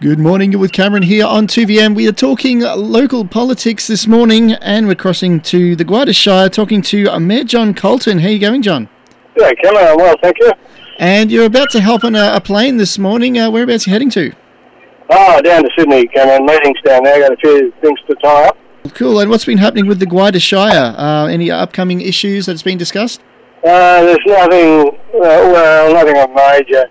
Good morning, you're with Cameron here on 2VM. We are talking local politics this morning and we're crossing to the Gwydir Shire talking to Mayor John Coulton. How are you going, John? Yeah, Cameron, I'm well, thank you. And you're about to help on a, a plane this morning. Uh, whereabouts are you heading to? Oh, down to Sydney, Cameron. Meetings down there, got a few things to tie up. Cool. And what's been happening with the Gwydir Shire? Uh, any upcoming issues that's been discussed? Uh, there's nothing, uh, well, nothing of major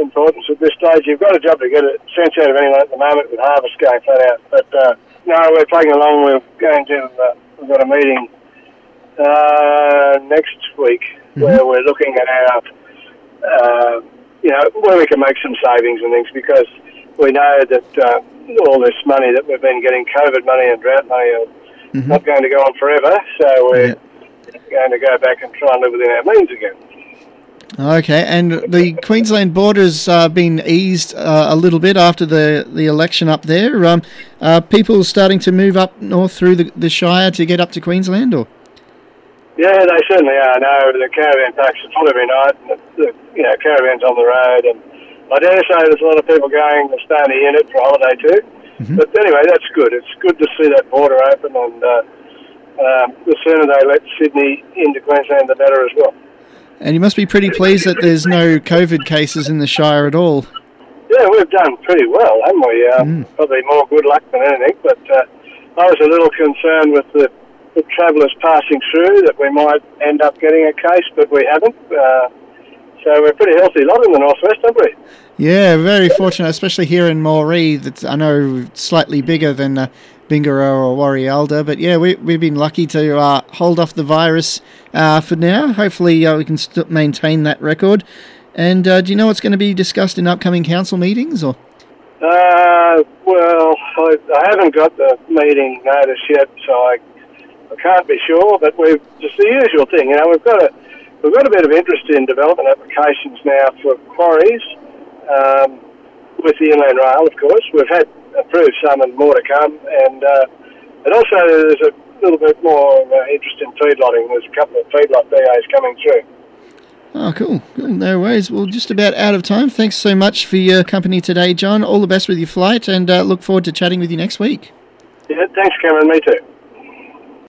importance at this stage. You've got a job to get a sense out of anyone at the moment with harvest going flat out. But uh, no, we're plugging along. We're going to, uh, we've got a meeting uh, next week mm-hmm. where we're looking at our, uh, you know, where we can make some savings and things because we know that uh, all this money that we've been getting, COVID money and drought money, are mm-hmm. not going to go on forever. So we're yeah. going to go back and try and live within our means again. Okay, and the Queensland border's uh, been eased uh, a little bit after the, the election up there. Um, are people starting to move up north through the, the Shire to get up to Queensland, or? Yeah, they certainly are. No, the caravan parks are full every night, and the, the you know caravans on the road, and I dare say there's a lot of people going to stay in the unit for a holiday too. Mm-hmm. But anyway, that's good. It's good to see that border open, and uh, um, the sooner they let Sydney into Queensland, the better as well. And you must be pretty pleased that there's no COVID cases in the Shire at all. Yeah, we've done pretty well, haven't we? Uh, mm. Probably more good luck than anything, but uh, I was a little concerned with the, the travellers passing through that we might end up getting a case, but we haven't. Uh, so we're pretty healthy lot in the northwest, aren't we? Yeah, very fortunate, especially here in Moree. That's I know slightly bigger than uh, Bingara or Warialda. But yeah, we, we've been lucky to uh, hold off the virus uh, for now. Hopefully, uh, we can st- maintain that record. And uh, do you know what's going to be discussed in upcoming council meetings? Or uh, well, I, I, haven't got the meeting notice yet, so I, I can't be sure. But we've just the usual thing. You know, we've got a we've got a bit of interest in development applications now for quarries. Um, with the Inland Rail, of course. We've had approved some and more to come. And, uh, and also there's a little bit more uh, interest in feedlotting. There's a couple of feedlot BAs coming through. Oh, cool. cool. No worries. Well, just about out of time. Thanks so much for your company today, John. All the best with your flight and uh, look forward to chatting with you next week. Yeah, thanks, Cameron. Me too.